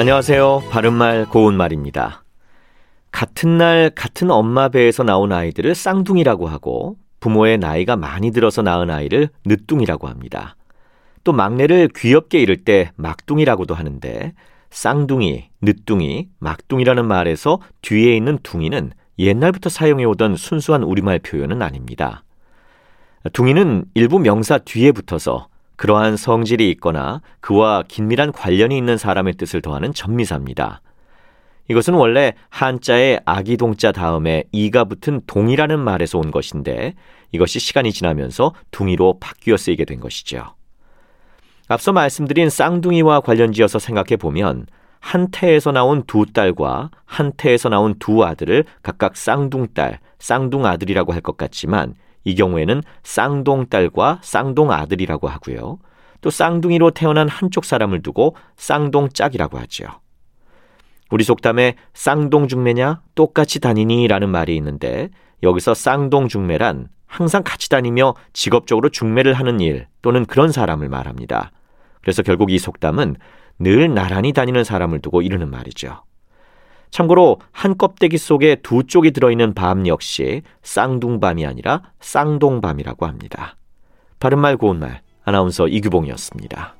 안녕하세요. 바른말 고운말입니다. 같은 날 같은 엄마 배에서 나온 아이들을 쌍둥이라고 하고 부모의 나이가 많이 들어서 낳은 아이를 늦둥이라고 합니다. 또 막내를 귀엽게 이를 때 막둥이라고도 하는데 쌍둥이, 늦둥이, 막둥이라는 말에서 뒤에 있는 둥이는 옛날부터 사용해오던 순수한 우리말 표현은 아닙니다. 둥이는 일부 명사 뒤에 붙어서 그러한 성질이 있거나 그와 긴밀한 관련이 있는 사람의 뜻을 더하는 전미사입니다. 이것은 원래 한자의 아기 동자 다음에 이가 붙은 동이라는 말에서 온 것인데 이것이 시간이 지나면서 둥이로 바뀌어 쓰이게 된 것이죠. 앞서 말씀드린 쌍둥이와 관련지어서 생각해 보면 한 태에서 나온 두 딸과 한 태에서 나온 두 아들을 각각 쌍둥딸, 쌍둥아들이라고 할 것 같지만 이 경우에는 쌍동딸과 쌍동아들이라고 하고요. 또 쌍둥이로 태어난 한쪽 사람을 두고 쌍동짝이라고 하죠. 우리 속담에 쌍동중매냐 똑같이 다니니 라는 말이 있는데 여기서 쌍동중매란 항상 같이 다니며 직업적으로 중매를 하는 일 또는 그런 사람을 말합니다. 그래서 결국 이 속담은 늘 나란히 다니는 사람을 두고 이르는 말이죠. 참고로 한 껍데기 속에 두 쪽이 들어있는 밤 역시 쌍둥밤이 아니라 쌍동밤이라고 합니다. 바른말 고운말 아나운서 이규봉이었습니다.